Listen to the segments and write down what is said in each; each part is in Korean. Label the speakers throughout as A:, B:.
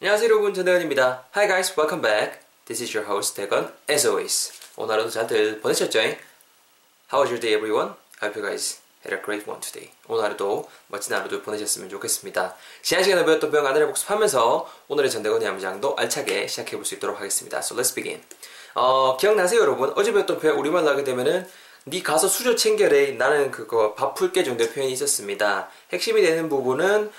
A: 안녕하세요 여러분 전대건입니다. Hi guys, welcome back. This is your host 대건 as always. 오늘 하루도 잘들 보내셨죠? How was your day everyone? I hope you guys had a great one today. 오늘 하루도 멋진 하루도 보내셨으면 좋겠습니다. 지난 시간에 배웠던 표현 간단히 복습하면서 오늘의 전대건의 암장도 알차게 시작해 볼 수 있도록 하겠습니다. So let's begin. 어, 기억나세요 여러분? 어제 배웠던 표현 우리말로 하게 되면은 네 가서 수저 챙겨래 나는 그거 밥 풀게 정도의 표현이 있었습니다. 핵심이 되는 부분은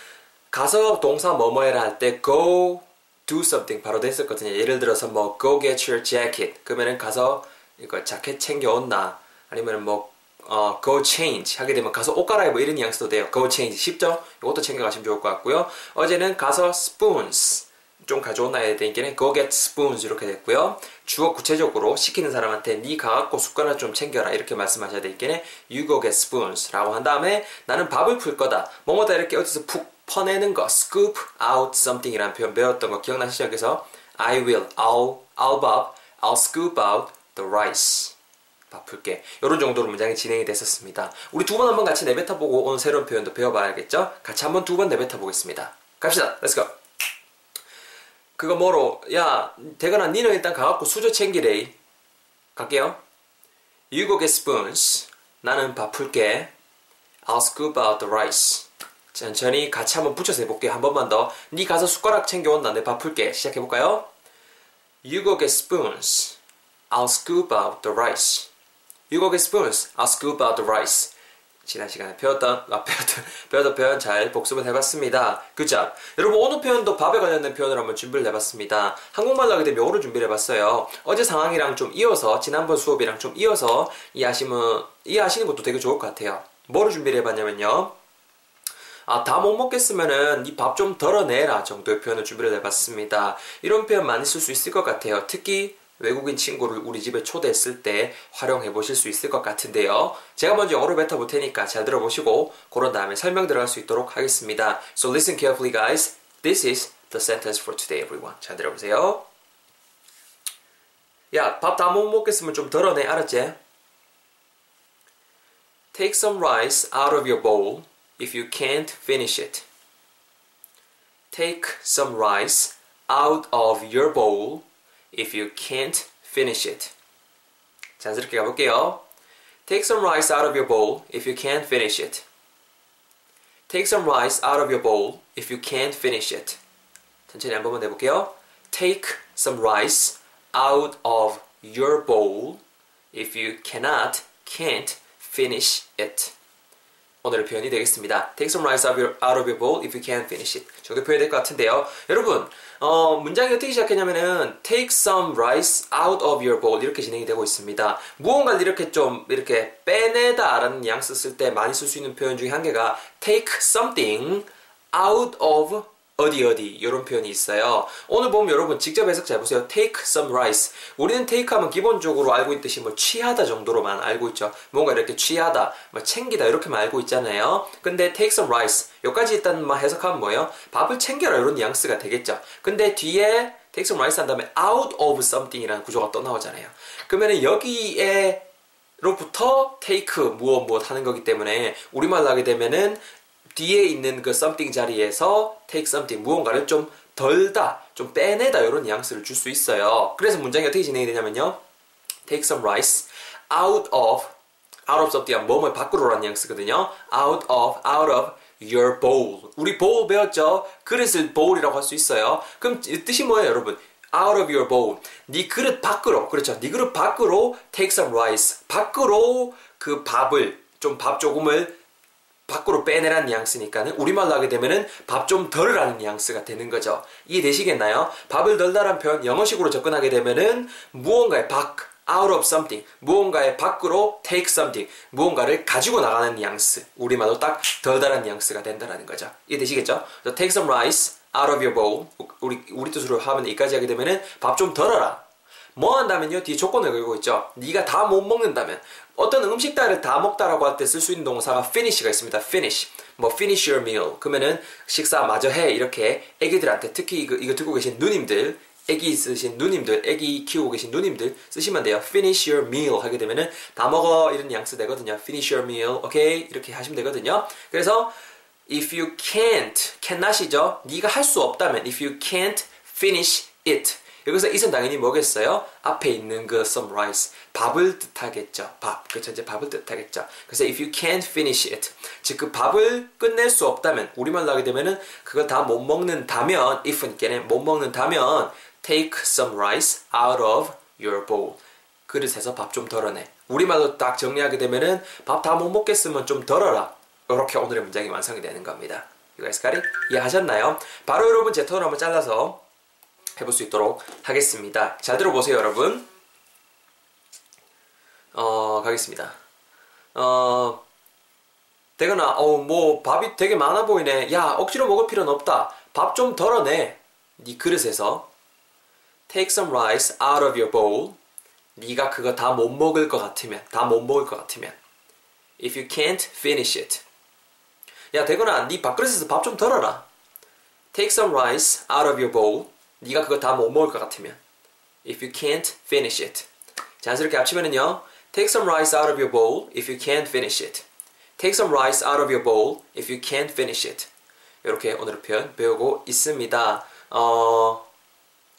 A: 가서 동사 뭐뭐 해라 할 때 go do something 바로 됐었거든요. 예를 들어서 뭐 go get your jacket 그러면은 가서 이거 자켓 챙겨 온나 아니면 뭐 어, go change 하게 되면 가서 옷 갈아입어 이런 뉘앙스도 돼요. go change 쉽죠? 이것도 챙겨가시면 좋을 것 같고요. 어제는 가서 spoons 좀 가져온나 해야 되니까 go get spoons 이렇게 됐고요. 주어 구체적으로 시키는 사람한테 네 가갖고 숟가락 좀 챙겨라 이렇게 말씀하셔야 되니까 you go get spoons 라고 한 다음에 나는 밥을 풀 거다. 뭐뭐다 이렇게 어디서 푹 퍼내는 거, scoop out something이라는 표현 배웠던 거 기억나시죠? 여기서 I will, I'll, I'll 밥, I'll scoop out the rice. 밥 풀게. 이런 정도로 문장이 진행이 됐었습니다. 우리 두 번 한번 같이 내뱉어 보고 오늘 새로운 표현도 배워봐야겠죠? 같이 한번 두 번 내뱉어 보겠습니다. 갑시다. Let's go. 그거 뭐로? 야, 대건아, 니는 일단 가갖고 수저 챙기래. 갈게요. You go get spoons. 나는 밥 풀게. I'll scoop out the rice. 천천히 같이 한번 붙여서 해볼게요. 한 번만 더. 네 가서 숟가락 챙겨온다. 내 밥 풀게. 시작해볼까요? You go get spoons. I'll scoop out the rice. You go get spoons. I'll scoop out the rice. 지난 시간에 배웠던, 아, 배웠던, 배웠던 표현 잘 복습을 해봤습니다. 그죠? 여러분, 오늘 표현도 밥에 관련된 표현을 한번 준비를 해봤습니다. 한국말로 하게 되면 영어로 준비를 해봤어요. 어제 상황이랑 좀 이어서, 지난번 수업이랑 좀 이어서 이해하시면, 이해하시는 것도 되게 좋을 것 같아요. 뭐로 준비를 해봤냐면요. 아, 다 못 먹겠으면은 이 밥 좀 덜어내라 정도의 표현을 준비를 해봤습니다. 이런 표현 많이 쓸 수 있을 것 같아요. 특히 외국인 친구를 우리 집에 초대했을 때 활용해 보실 수 있을 것 같은데요. 제가 먼저 영어로 뱉어 볼 테니까 잘 들어보시고 그런 다음에 설명 들어갈 수 있도록 하겠습니다. So listen carefully guys. This is the sentence for today everyone. 잘 들어보세요. 야, 밥 다 못 먹겠으면 좀 덜어내. 알았지? Take some rice out of your bowl if you can't finish it. Take some rice out of your bowl if you can't finish it. 자연스럽게 가볼게요. Take some rice out of your bowl if you can't finish it. Take some rice out of your bowl if you can't finish it. 천천히 한 번만 해볼게요. Take some rice out of your bowl if you cannot, can't finish it. 오늘의 표현이 되겠습니다. Take some rice out of, your, bowl if you can't finish it. 정도 표현이 될 것 같은데요. 여러분, 어, 문장이 어떻게 시작했냐면은 take some rice out of your bowl 이렇게 진행이 되고 있습니다. 무언가를 이렇게 좀 이렇게 빼내다 라는 뉘앙스 쓸때 많이 쓸 수 있는 표현 중에 한 개가 take something out of 어디 어디 이런 표현이 있어요. 오늘 보면 여러분 직접 해석 잘 보세요. take some rice. 우리는 take 하면 기본적으로 알고 있듯이 뭐 취하다 정도로만 알고 있죠. 뭔가 이렇게 취하다, 뭐 챙기다 이렇게만 알고 있잖아요. 근데 take some rice 여기까지 일단 막 해석하면 뭐예요? 밥을 챙겨라 이런 뉘앙스가 되겠죠. 근데 뒤에 take some rice 한 다음에 out of something이라는 구조가 또 나오잖아요. 그러면은 여기에 로부터 take 무엇 무엇 하는 거기 때문에 우리말로 하게 되면은 뒤에 있는 그 something 자리에서 take something 무언가를 좀 덜다, 좀 빼내다 이런 뉘앙스를 줄 수 있어요. 그래서 문장이 어떻게 진행이 되냐면요. take some rice out of out of something 뭐뭐 밖으로라는 뉘앙스거든요. out of out of your bowl. 우리 bowl 배웠죠? 그릇을 bowl이라고 할 수 있어요. 그럼 뜻이 뭐예요, 여러분? out of your bowl. 네 그릇 밖으로. 그렇죠. 네 그릇 밖으로 take some rice. 밖으로 그 밥을 좀 밥 조금을 밖으로 빼내라는 뉘앙스니까는 우리말로 하게 되면은 밥 좀 덜으라는 뉘앙스가 되는 거죠. 이해되시겠나요? 밥을 덜다란 표현 영어식으로 접근하게 되면은 무언가의 밖 out of something 무언가의 밖으로 take something 무언가를 가지고 나가는 뉘앙스 우리말로 딱 덜다란 뉘앙스가 된다라는 거죠. 이해되시겠죠? Take some rice out of your bowl 우리 우리 뜻으로 하면 여기까지 하게 되면은 밥 좀 덜어라. 뭐 한다면요 뒤에 조건을 걸고 있죠. 네가 다 못 먹는다면 어떤 음식들을 다 먹다라고 할 때 쓸 수 있는 동사가 finish가 있습니다. finish. 뭐 finish your meal. 그러면은 식사 마저 해. 이렇게 애기들한테 특히 이거, 이거 듣고 계신 누님들 애기 있으신 누님들, 애기 키우고 계신 누님들 쓰시면 돼요. finish your meal 하게 되면은 다 먹어 이런 뉘앙스 되거든요. finish your meal. 오케이? 이렇게 하시면 되거든요. 그래서 if you can't, cannot이죠. 네가 할 수 없다면 if you can't finish it. 여기서 it은 당연히 뭐겠어요? 앞에 있는 그 summarize 밥을 뜻하겠죠. 밥. 그 전제 밥을 뜻하겠죠. 그래서 if you can't finish it. 즉 그 밥을 끝낼 수 없다면 우리말로 하게 되면은 그걸 다 못 먹는다면 if은 걔는 못 먹는다면 take some rice out of your bowl. 그릇에서 밥 좀 덜어내. 우리말로 딱 정리하게 되면은 밥 다 못 먹겠으면 좀 덜어라. 이렇게 오늘의 문장이 완성이 되는 겁니다. You guys got it? 이해하셨나요? 바로 여러분 제 톤을 한번 잘라서 해볼 수 있도록 하겠습니다. 잘 들어보세요, 여러분. 어, 가겠습니다. 어, 되거나, 어, 뭐, 밥이 되게 많아 보이네. 야, 억지로 먹을 필요는 없다. 밥 좀 덜어내. 네 그릇에서. Take some rice out of your bowl. 네가 그거 다 못 먹을 것 같으면, 다 못 먹을 것 같으면. If you can't finish it. 야, 되거나, 네 밥그릇에서 밥 좀 덜어라. Take some rice out of your bowl. 네가 그거 다 못 먹을 것 같으면. If you can't finish it. 자연스럽게 합치면은요. Take some rice out of your bowl if you can't finish it. Take some rice out of your bowl if you can't finish it. 이렇게 오늘의 표현 배우고 있습니다. 어,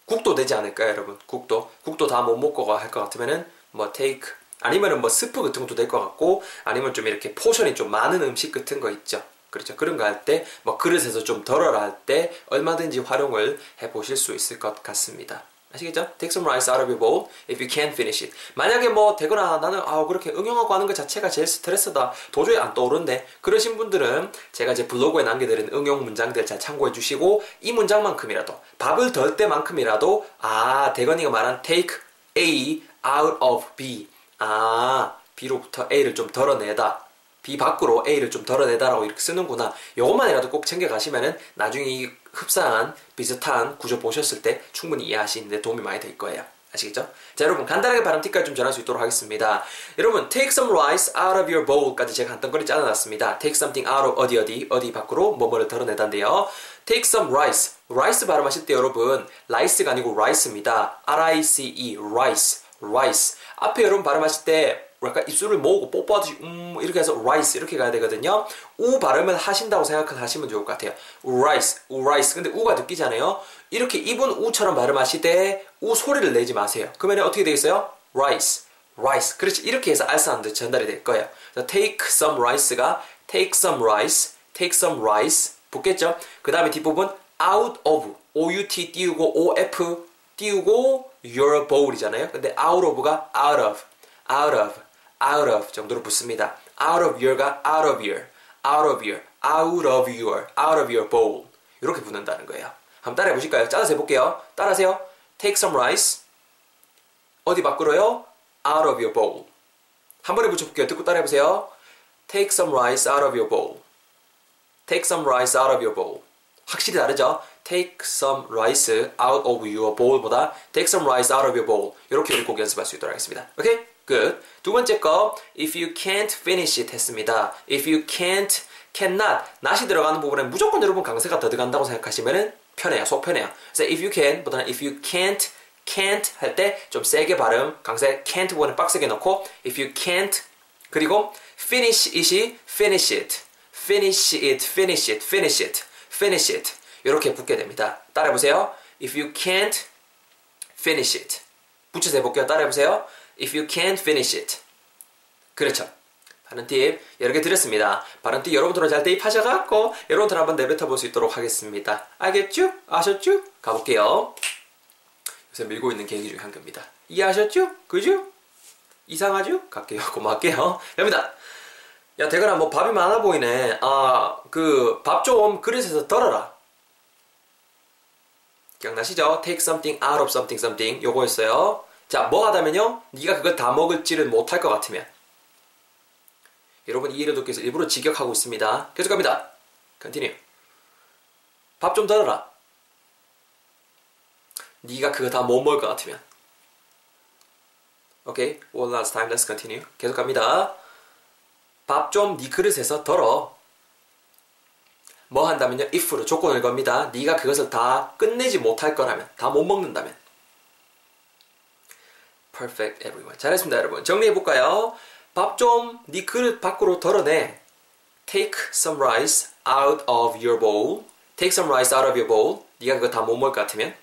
A: 국도 되지 않을까요, 여러분? 국도. 국도 다 못 먹고 할 것 같으면은 뭐 take 아니면은 뭐 스프 같은 것도 될 것 같고 아니면 좀 이렇게 포션이 좀 많은 음식 같은 거 있죠. 그렇죠. 그런 거 할 때 뭐 그릇에서 좀 덜어라 할 때 얼마든지 활용을 해 보실 수 있을 것 같습니다. 아시겠죠? Take some rice out of your bowl if you can't finish it. 만약에 뭐 되거나 나는 아 그렇게 응용하고 하는 것 자체가 제일 스트레스다. 도저히 안 떠오른데 그러신 분들은 제가 제 블로그에 남겨드린 응용 문장들 잘 참고해 주시고 이 문장만큼이라도 밥을 덜 때만큼이라도 아 대건이가 말한 take A out of B 아 B로부터 A를 좀 덜어내다 B 밖으로 A를 좀 덜어내다라고 이렇게 쓰는구나. 요것만이라도 꼭 챙겨가시면은 나중에 이 흡사한 비슷한 구조 보셨을 때 충분히 이해하시는데 도움이 많이 될 거예요. 아시겠죠? 자, 여러분 간단하게 발음 팁까지 좀 전할 수 있도록 하겠습니다. 여러분, take some rice out of your bowl까지 제가 한덩거리 짜놨습니다. take something out of 어디 어디 어디 밖으로 뭐뭐를 덜어내다인데요. take some rice. rice 발음하실 때 여러분, rice가 아니고 rice입니다. R-I-C-E, rice, rice. 앞에 여러분 발음하실 때 약간 입술을 모으고 뽀뽀하듯이 음 이렇게 해서 rice 이렇게 가야 되거든요. 우 발음을 하신다고 생각하시면 좋을 것 같아요. rice, rice. 근데 우가 느끼잖아요. 이렇게 입은 우처럼 발음하실 때 우 소리를 내지 마세요. 그러면 어떻게 되겠어요? rice, rice. 그렇지 이렇게 해서 알사운드 전달이 될 거예요. take some rice가 take some rice, take some rice 붙겠죠? 그 다음에 뒷부분 out of, out 띄우고 of 띄우고 your bowl이잖아요. 근데 out of가 out of, out of, out of 정도로 붙습니다. out of your가 out of your, out of your, out of your, out of your bowl 이렇게 붙는다는 거예요. 한번 따라해 보실까요? 짜서 해볼게요. 따라하세요. Take some rice. 어디 밖으로요? Out of your bowl. 한 번에 붙여볼게요. 듣고 따라해보세요. Take some rice out of your bowl. Take some rice out of your bowl. 확실히 다르죠? Take some rice out of your bowl보다 Take some rice out of your bowl. 이렇게 우리 꼭 연습할 수 있도록 하겠습니다. 오케이? Good. 두 번째 거, if you can't finish it 했습니다. If you can't, cannot, not이 들어가는 부분에 무조건 여러분 강세가 더 들어간다고 생각하시면은 편해요. 속 편해요. 그래서 if you can 보다는 if you can't, can't 할 때 좀 세게 발음, 강세 can't 부분을 빡세게 넣고 if you can't 그리고 finish it이 finish it, finish it, finish it, finish it, finish it 이렇게 붙게 됩니다. 따라해 보세요. If you can't finish it 붙여서 해볼게요. 따라해 보세요. If you can't finish it 그렇죠. 발음 팁 여러 개 드렸습니다. 발음 팁 여러분들은 잘 대입하셔갖고 여러분들 한번 내뱉어 볼 수 있도록 하겠습니다. 알겠죠? 아셨죠? 가볼게요. 요새 밀고 있는 계기 중에 한 개입니다. 이해하셨죠? 그죠? 이상하죠? 갈게요. 고마울게요. 됩니다. 야, 대건아, 뭐 밥이 많아 보이네. 아, 그, 밥 좀 그릇에서 덜어라. 기억나시죠? Take something out of something something. 요거였어요. 자, 뭐 하다면요? 네가 그걸 다 먹을지를 못할 것 같으면. 여러분 이해를 돕기 위해서 일부러 직역하고 있습니다. 계속 갑니다. Continue. 밥좀 덜어라. 네가 그거 다 못 먹을 것 같으면. 오케이. One last time. Let's continue. 계속 갑니다. 밥 좀 네 그릇에서 덜어. 뭐 한다면요? if로 조건을 겁니다. 네가 그것을 다 끝내지 못할 거라면, 다 못 먹는다면. Perfect everyone. 잘했습니다, 여러분. 정리해 볼까요? 밥 좀 네 그릇 밖으로 덜어내. Take some rice out of your bowl. Take some rice out of your bowl. 네가 그거 다 못 먹을 것 같으면.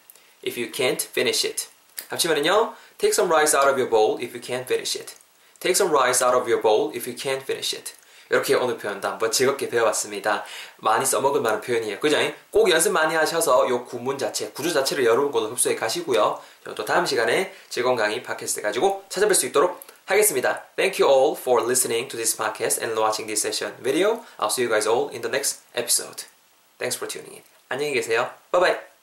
A: If you can't finish it. 합치면은요. Take some rice out of your bowl if you can't finish it. Take some rice out of your bowl if you can't finish it. 이렇게 오늘 표현도 한번 즐겁게 배워봤습니다. 많이 써먹을 만한 표현이에요. 그죠? 꼭 연습 많이 하셔서 요 구문 자체, 구조 자체를 여러분과도 흡수해 가시고요. 또 다음 시간에 즐거운 강의 팟캐스트 가지고 찾아뵐 수 있도록 하겠습니다. Thank you all for listening to this podcast and watching this session video. I'll see you guys all in the next episode. Thanks for tuning in. 안녕히 계세요. Bye bye.